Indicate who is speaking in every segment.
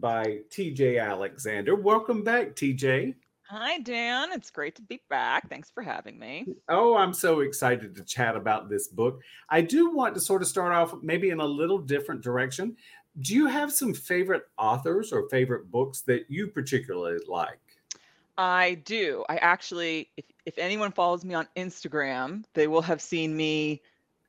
Speaker 1: by TJ Alexander. Welcome back, TJ.
Speaker 2: Hi, Dan. It's great to be back. Thanks for having me.
Speaker 1: Oh, I'm so excited to chat about this book. I do want to sort of start off maybe in a little different direction. Do you have some favorite authors or favorite books that you particularly like?
Speaker 2: I do. I actually, if, if anyone follows me on Instagram, they will have seen me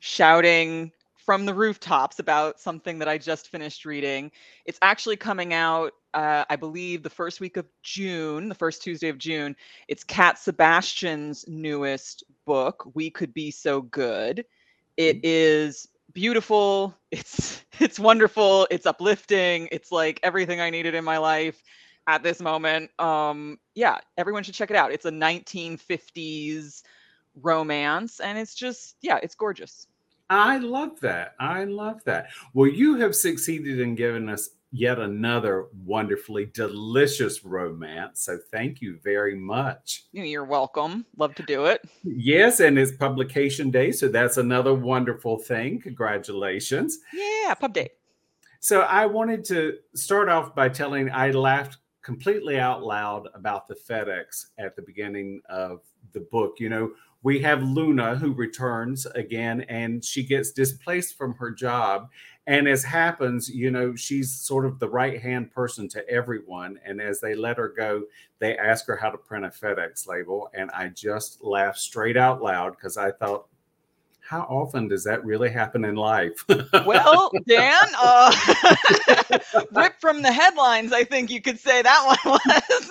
Speaker 2: shouting from the rooftops about something that I just finished reading. It's actually coming out, uh, I believe, the first week of June, the first Tuesday of June. It's Cat Sebastian's newest book, We Could Be So Good. It mm. beautiful. It's it's wonderful. It's uplifting. It's like everything I needed in my life at this moment. Um, yeah, everyone should check it out. It's a 1950s romance, and it's just yeah, it's gorgeous.
Speaker 1: I love that. I love that. Well, you have succeeded in giving us yet another wonderfully delicious romance. So thank you very much.
Speaker 2: You're welcome. Love to do it.
Speaker 1: Yes, and it's publication day, so that's another wonderful thing. Congratulations.
Speaker 2: Yeah, pub day.
Speaker 1: So I wanted to start off by telling I laughed completely out loud about the FedEx at the beginning of the book. You know, we have Luna who returns again and she gets displaced from her job. And as happens, you know, she's sort of the right hand person to everyone. And as they let her go, they ask her how to print a FedEx label. And I just laughed straight out loud because I thought, how often does that really happen in life?
Speaker 2: well, Dan, uh, ripped from the headlines, I think you could say that one was.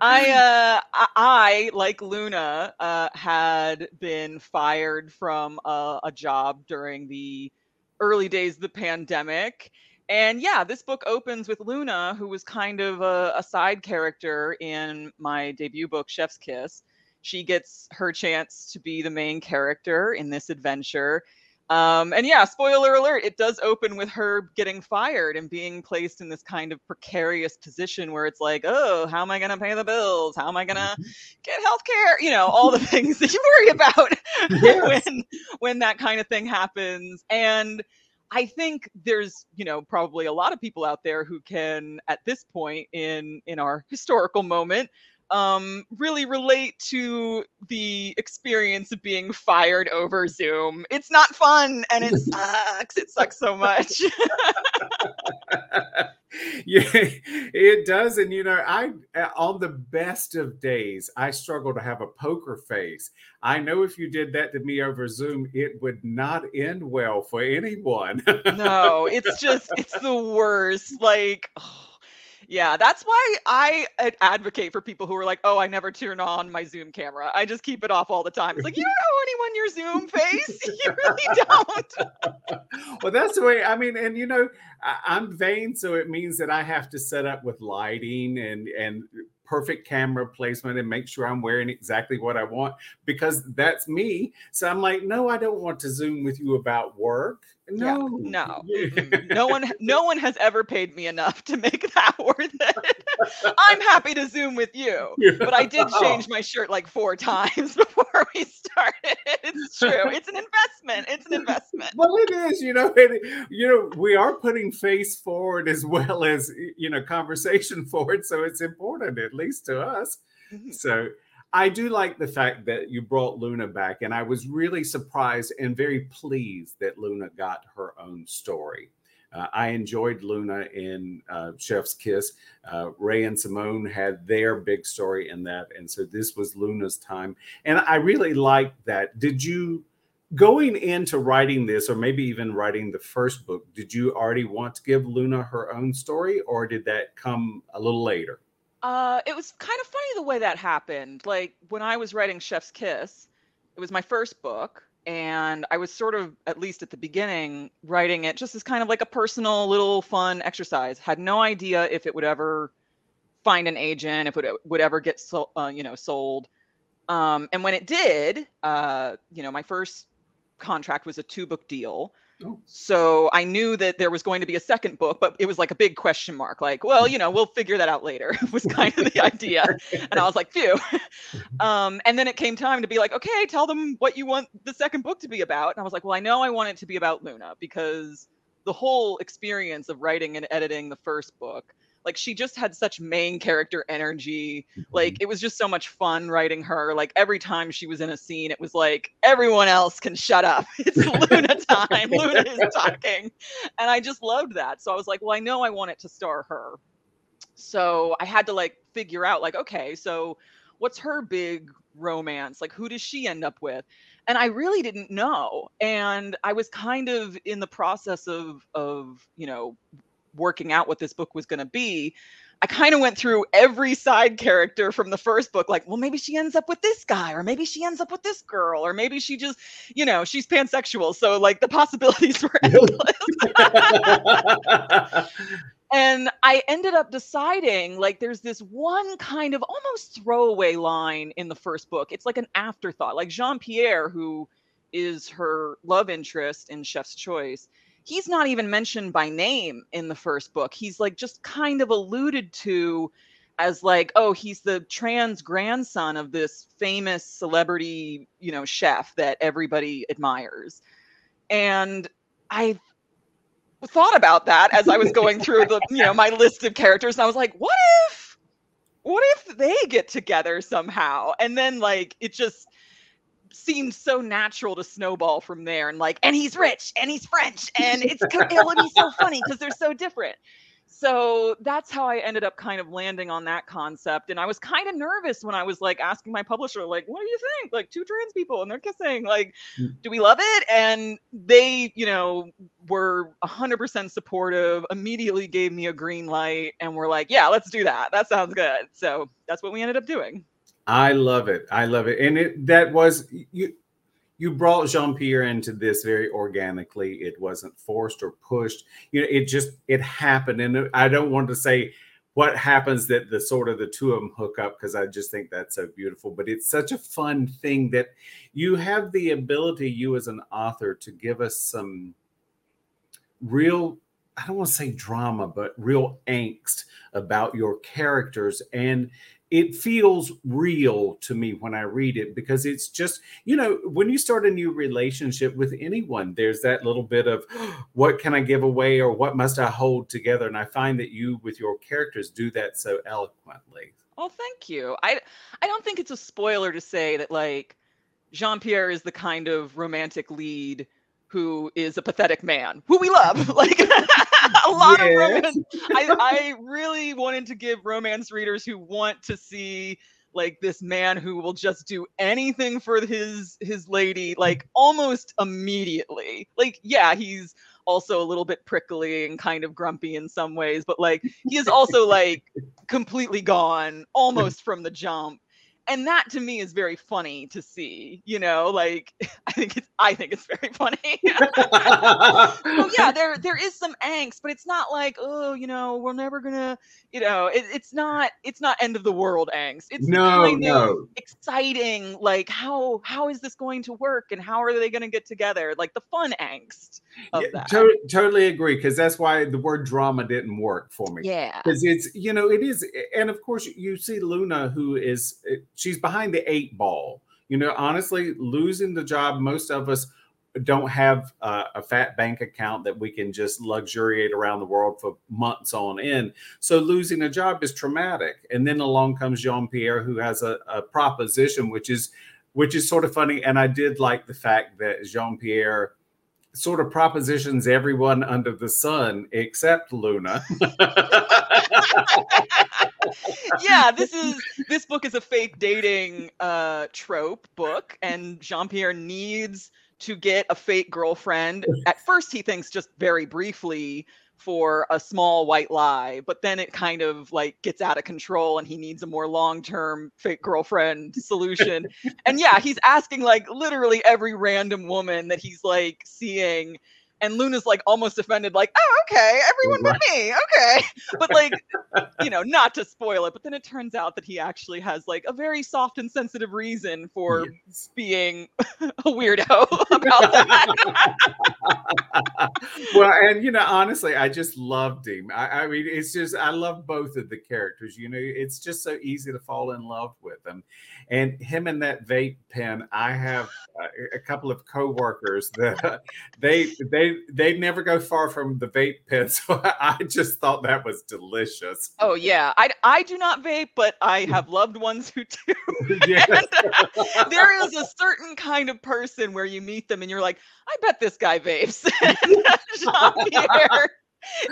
Speaker 2: I, uh, I, like Luna, uh, had been fired from a, a job during the early days of the pandemic. And yeah, this book opens with Luna, who was kind of a, a side character in my debut book, Chef's Kiss she gets her chance to be the main character in this adventure. Um, and yeah, spoiler alert, it does open with her getting fired and being placed in this kind of precarious position where it's like, oh, how am I going to pay the bills? How am I going to mm-hmm. get health care? You know, all the things that you worry about yes. when when that kind of thing happens. And I think there's, you know, probably a lot of people out there who can at this point in in our historical moment um, really relate to the experience of being fired over Zoom. It's not fun and it sucks. It sucks so much.
Speaker 1: yeah, it does. And you know, I on the best of days, I struggle to have a poker face. I know if you did that to me over Zoom, it would not end well for anyone.
Speaker 2: no, it's just it's the worst. Like oh yeah, that's why I advocate for people who are like, "Oh, I never turn on my Zoom camera. I just keep it off all the time." It's like you don't know anyone your Zoom face. you really
Speaker 1: don't. well, that's the way. I mean, and you know, I, am vain, so it means that I have to set up with lighting and and perfect camera placement and make sure I'm wearing exactly what I want because that's me. So I'm like, no, I don't want to Zoom with you about work. No,
Speaker 2: yeah, no, no one, no one has ever paid me enough to make that worth it. I'm happy to Zoom with you, but I did change my shirt like four times before we started. It's true. It's an investment. It's an investment.
Speaker 1: Well, it is. You know, it, you know, we are putting face forward as well as you know conversation forward, so it's important, at least to us. Mm-hmm. So I do like the fact that you brought Luna back, and I was really surprised and very pleased that Luna got her own story. Uh, I enjoyed Luna in uh, Chef's Kiss. Uh, Ray and Simone had their big story in that, and so this was Luna's time, and I really liked that. Did you? Going into writing this, or maybe even writing the first book, did you already want to give Luna her own story, or did that come a little later?
Speaker 2: Uh, it was kind of funny the way that happened. Like when I was writing Chef's Kiss, it was my first book, and I was sort of, at least at the beginning, writing it just as kind of like a personal little fun exercise. Had no idea if it would ever find an agent, if it would ever get so, uh, you know sold. Um, and when it did, uh, you know, my first contract was a two book deal. Oh. So I knew that there was going to be a second book, but it was like a big question mark. Like, well, you know, we'll figure that out later. was kind of the idea, and I was like, phew. Um, and then it came time to be like, okay, tell them what you want the second book to be about. And I was like, well, I know I want it to be about Luna because the whole experience of writing and editing the first book like she just had such main character energy. Like mm-hmm. it was just so much fun writing her. Like every time she was in a scene it was like everyone else can shut up. It's luna time. Luna is talking. And i just loved that. So i was like well i know i want it to star her. So i had to like figure out like okay so what's her big romance? Like who does she end up with? And i really didn't know. And i was kind of in the process of of you know working out what this book was going to be, I kind of went through every side character from the first book, like, well, maybe she ends up with this guy, or maybe she ends up with this girl, or maybe she just, you know, she's pansexual. So, like, the possibilities were endless. and I ended up deciding, like, there's this one kind of almost throwaway line in the first book. It's like an afterthought. Like, Jean Pierre, who is her love interest in Chef's Choice, he's not even mentioned by name in the first book. He's like just kind of alluded to as like, oh, he's the trans grandson of this famous celebrity, you know, chef that everybody admires. And I thought about that as I was going through the, you know, my list of characters and I was like, what if what if they get together somehow? And then like it just seemed so natural to snowball from there and like and he's rich and he's french and it's it'll be so funny because they're so different. So that's how i ended up kind of landing on that concept and i was kind of nervous when i was like asking my publisher like what do you think? Like two trans people and they're kissing like mm. do we love it? And they you know were 100% supportive immediately gave me a green light and were like yeah let's do that. That sounds good. So that's what we ended up doing
Speaker 1: I love it. I love it. And it that was you you brought Jean Pierre into this very organically. It wasn't forced or pushed. You know, it just it happened. And I don't want to say what happens that the sort of the two of them hook up because I just think that's so beautiful. But it's such a fun thing that you have the ability, you as an author, to give us some real I don't want to say drama, but real angst about your characters. And it feels real to me when I read it because it's just, you know, when you start a new relationship with anyone, there's that little bit of what can I give away or what must I hold together? And I find that you, with your characters, do that so eloquently.
Speaker 2: Oh, thank you. I I don't think it's a spoiler to say that like Jean Pierre is the kind of romantic lead who is a pathetic man who we love. Like a lot yes. of romance. I, I really wanted to give romance readers who want to see like this man who will just do anything for his his lady like almost immediately. Like yeah he's also a little bit prickly and kind of grumpy in some ways but like he is also like completely gone almost from the jump and that to me is very funny to see you know like i think it's i think it's very funny. Well, yeah there there is some angst but it's not like oh you know we're never gonna you know it, it's not it's not end of the world angst. It's
Speaker 1: no kind no.
Speaker 2: exciting like how how is this going to work and how are they gonna get together? Like the fun angst of yeah, that.
Speaker 1: to- totally agree because that's why the word drama didn't work for me.
Speaker 2: Yeah.
Speaker 1: Because it's you know it is and of course you see luna who is eh, she's behind the eight ball. You know, honestly, losing the job, most of us don't have uh, a fat bank account that we can just luxuriate around the world for months on end. So losing a job is traumatic. And then along comes Jean Pierre, who has a, a proposition, which is which is sort of funny. And I did like the fact that Jean Pierre sort of propositions everyone under the sun except Luna.
Speaker 2: yeah, this is this book is a fake dating uh trope book and Jean-Pierre needs to get a fake girlfriend. At first, he thinks just very briefly for a small white lie, but then it kind of like gets out of control and he needs a more long term fake girlfriend solution. and yeah, he's asking like literally every random woman that he's like seeing and Luna's like almost offended, like, oh, okay, everyone but me. Okay. But like, you know, not to spoil it, but then it turns out that he actually has like a very soft and sensitive reason for yes. being a weirdo about that.
Speaker 1: well, and you know, honestly, I just loved him. I, I mean, it's just I love both of the characters. You know, it's just so easy to fall in love with them. And him and that vape pen, I have uh, a couple of coworkers that they they they never go far from the vape pen. So I just thought that was delicious.
Speaker 2: Oh yeah, I I do not vape, but I have loved ones who do. and, uh, there is a certain kind of person where you meet them and you're like, I bet this guy vapes. Jean Pierre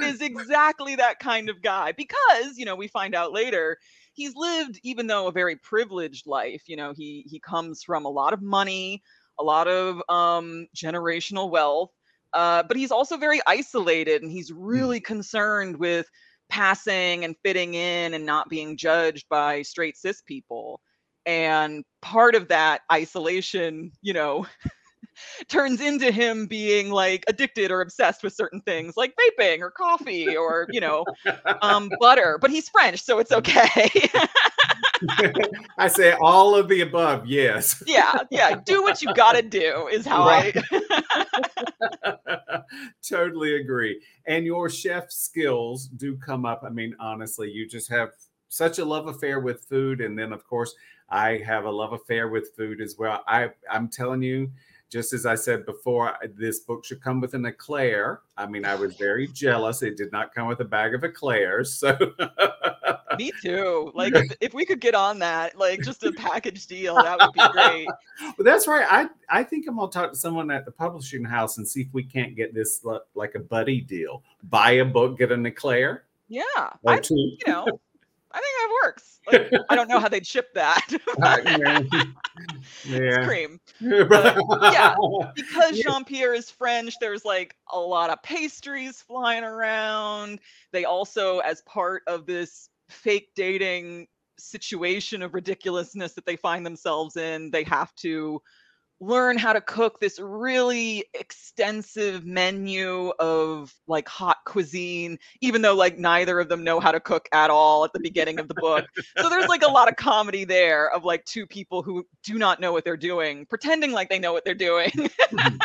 Speaker 2: is exactly that kind of guy because you know we find out later he's lived even though a very privileged life you know he he comes from a lot of money a lot of um generational wealth uh, but he's also very isolated and he's mm. really concerned with passing and fitting in and not being judged by straight cis people. And part of that isolation you know turns into him being like addicted or obsessed with certain things like vaping or coffee or you know um, butter. But he's french so it's okay
Speaker 1: i say all of the above yes.
Speaker 2: Yeah yeah do what you gotta do is how right.
Speaker 1: i totally agree. And your chef skills do come up. I mean honestly you just have such a love affair with food and then of course i have a love affair with food as well. I i'm telling you just as I said before, this book should come with an eclair. I mean, I was very jealous. It did not come with a bag of eclairs. So
Speaker 2: me too. Like if we could get on that, like just a package deal, that would be great.
Speaker 1: well, that's right. I I think I'm gonna talk to someone at the publishing house and see if we can't get this like a buddy deal. Buy a book, get an eclair.
Speaker 2: Yeah, I, you know, I think that works. Like, I don't know how they'd ship that. yeah. cream. But, yeah, because Jean Pierre is French, there's like a lot of pastries flying around. They also, as part of this fake dating situation of ridiculousness that they find themselves in, they have to learn how to cook this really extensive menu of like haute cuisine even though like neither of them know how to cook at all at the beginning of the book so there's like a lot of comedy there of like two people who do not know what they're doing pretending like they know what they're doing mm-hmm.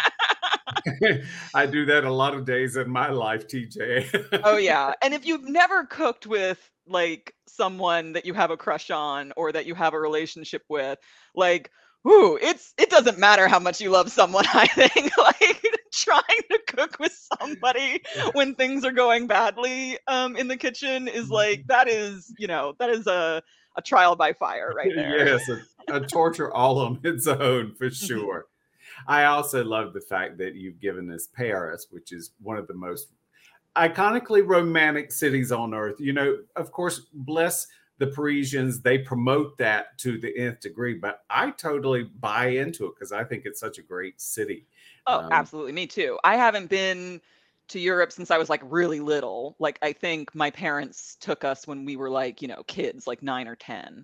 Speaker 1: I do that a lot of days in my life, TJ.
Speaker 2: oh yeah. And if you've never cooked with like someone that you have a crush on or that you have a relationship with, like ooh, it's it doesn't matter how much you love someone. I think like trying to cook with somebody when things are going badly um, in the kitchen is like mm-hmm. that is you know that is a a trial by fire right there.
Speaker 1: yes, a, a torture all on its own for mm-hmm. sure. I also love the fact that you've given us Paris, which is one of the most iconically romantic cities on earth. You know, of course, bless the Parisians, they promote that to the nth degree, but I totally buy into it because I think it's such a great city.
Speaker 2: Oh, um, absolutely. Me too. I haven't been to Europe since I was like really little. Like, I think my parents took us when we were like, you know, kids, like nine or 10.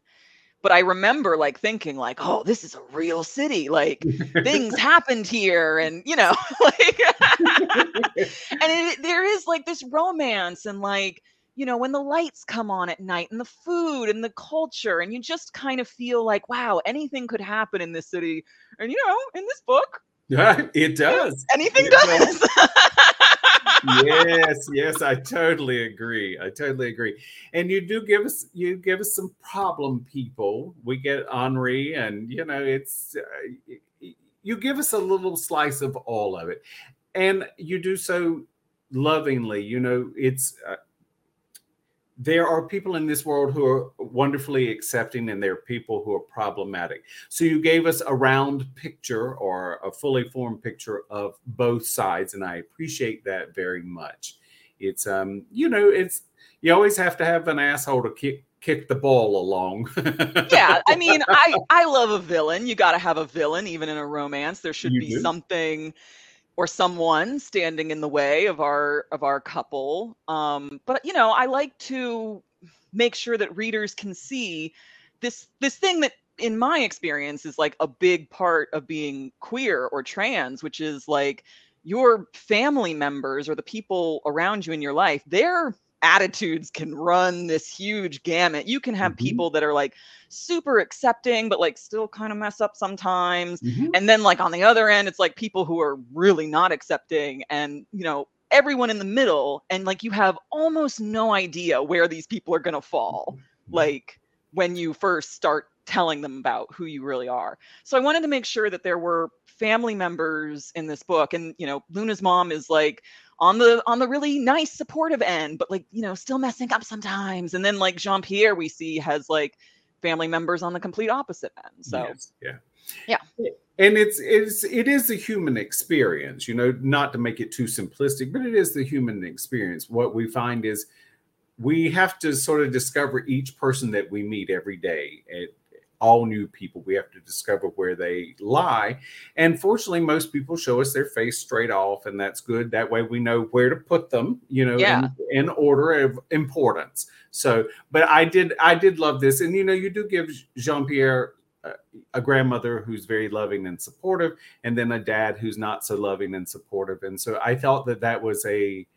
Speaker 2: But I remember like thinking, like, oh, this is a real city. Like, things happened here. And, you know, like, and it, there is like this romance and like, you know, when the lights come on at night and the food and the culture, and you just kind of feel like, wow, anything could happen in this city. And, you know, in this book,
Speaker 1: yeah, it does.
Speaker 2: Anything it does.
Speaker 1: does. yes, yes, I totally agree. I totally agree. And you do give us you give us some problem people. We get Henri, and you know, it's uh, you give us a little slice of all of it, and you do so lovingly. You know, it's. Uh, there are people in this world who are wonderfully accepting and there are people who are problematic. So you gave us a round picture or a fully formed picture of both sides, and I appreciate that very much. it's um you know it's you always have to have an asshole to kick kick the ball along.
Speaker 2: yeah, I mean, I I love a villain. You got to have a villain even in a romance. There should
Speaker 1: You
Speaker 2: be
Speaker 1: do.
Speaker 2: something or someone standing in the way of our of our couple. Um but you know, I like to make sure that readers can see this this thing that in my experience is like a big part of being queer or trans, which is like your family members or the people around you in your life, their attitudes can run this huge gamut. You can have
Speaker 1: Mhm.
Speaker 2: people that are like super accepting, but like still kind of mess up sometimes.
Speaker 1: Mhm.
Speaker 2: And then like on the other end, it's like people who are really not accepting and, you know, everyone in the middle. And like you have almost no idea where these people are going to fall. Like when you first start telling them about who you really are. So I wanted to make sure that there were family members in this book and you know Luna's mom is like on the on the really nice supportive end but like you know still messing up sometimes and then like Jean-Pierre we see has like family members on the complete opposite end. So
Speaker 1: Yes, yeah.
Speaker 2: Yeah.
Speaker 1: And it's it's it is the human experience, you know, not to make it too simplistic, but it is the human experience. What we find is we have to sort of discover each person that we meet every day. And all new people, we have to discover where they lie. And fortunately, most people show us their face straight off, and that's good. That way we know where to put them, you know,
Speaker 2: Yeah.
Speaker 1: in, in order of importance. So, but I did I did love this. And you know, you do give Jean-Pierre uh, a grandmother who's very loving and supportive, and then a dad who's not so loving and supportive. And so I thought that that was a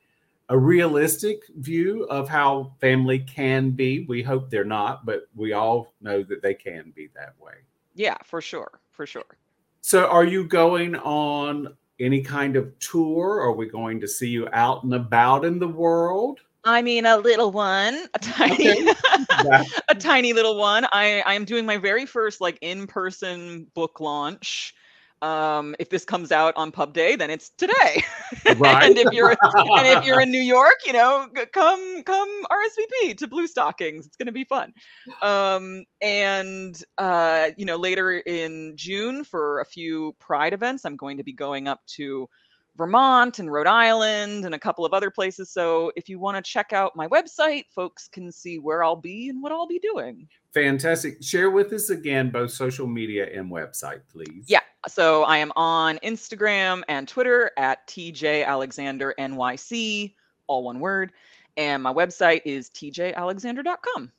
Speaker 1: a realistic view of how family can be. We hope they're not, but we all know that they can be that way.
Speaker 2: yeah, for sure, for sure.
Speaker 1: So, are you going on any kind of tour? Are we going to see you out and about in the world?
Speaker 2: I mean a little one, a tiny
Speaker 1: That-
Speaker 2: a tiny little one. I I am doing my very first like in-person book launch. Um, if this comes out on Pub Day, then it's today.
Speaker 1: Right.
Speaker 2: and if you're and if you're in New York, you know, come come RSVP to Bluestockings. It's gonna be fun. Um, and uh, you know, later in June for a few Pride events, I'm going to be going up to Vermont and Rhode Island and a couple of other places. So if you want to check out my website, folks can see where I'll be and what I'll be doing.
Speaker 1: Fantastic. Share with us again both social media and website, please.
Speaker 2: Yeah. So I am on Instagram and Twitter at TJ Alexander NYC, all one word. And my website is tjalexander.com.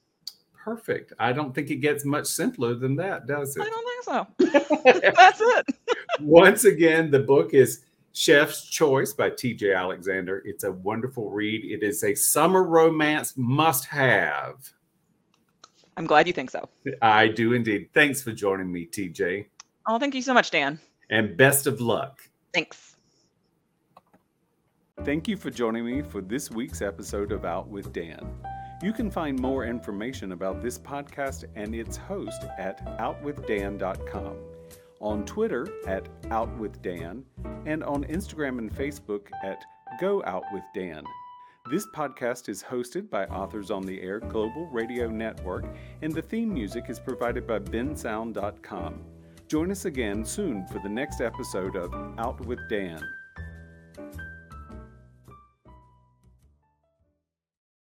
Speaker 1: Perfect. I don't think it gets much simpler than that, does it?
Speaker 2: I don't think so. That's it.
Speaker 1: Once again, the book is Chef's Choice by TJ Alexander. It's a wonderful read. It is a summer romance must have.
Speaker 2: I'm glad you think so.
Speaker 1: I do indeed. Thanks for joining me, TJ,
Speaker 2: Oh, thank you so much, Dan.
Speaker 1: and best of luck.
Speaker 2: Thanks.
Speaker 1: Thank you for joining me for this week's episode of Out with Dan. You can find more information about this podcast and its host at outwithdan.com, on Twitter at outwithdan, and on Instagram and Facebook at Go Out with Dan. This podcast is hosted by Authors on the Air Global Radio Network, and the theme music is provided by bensound.com. Join us again soon for the next episode of Out with Dan.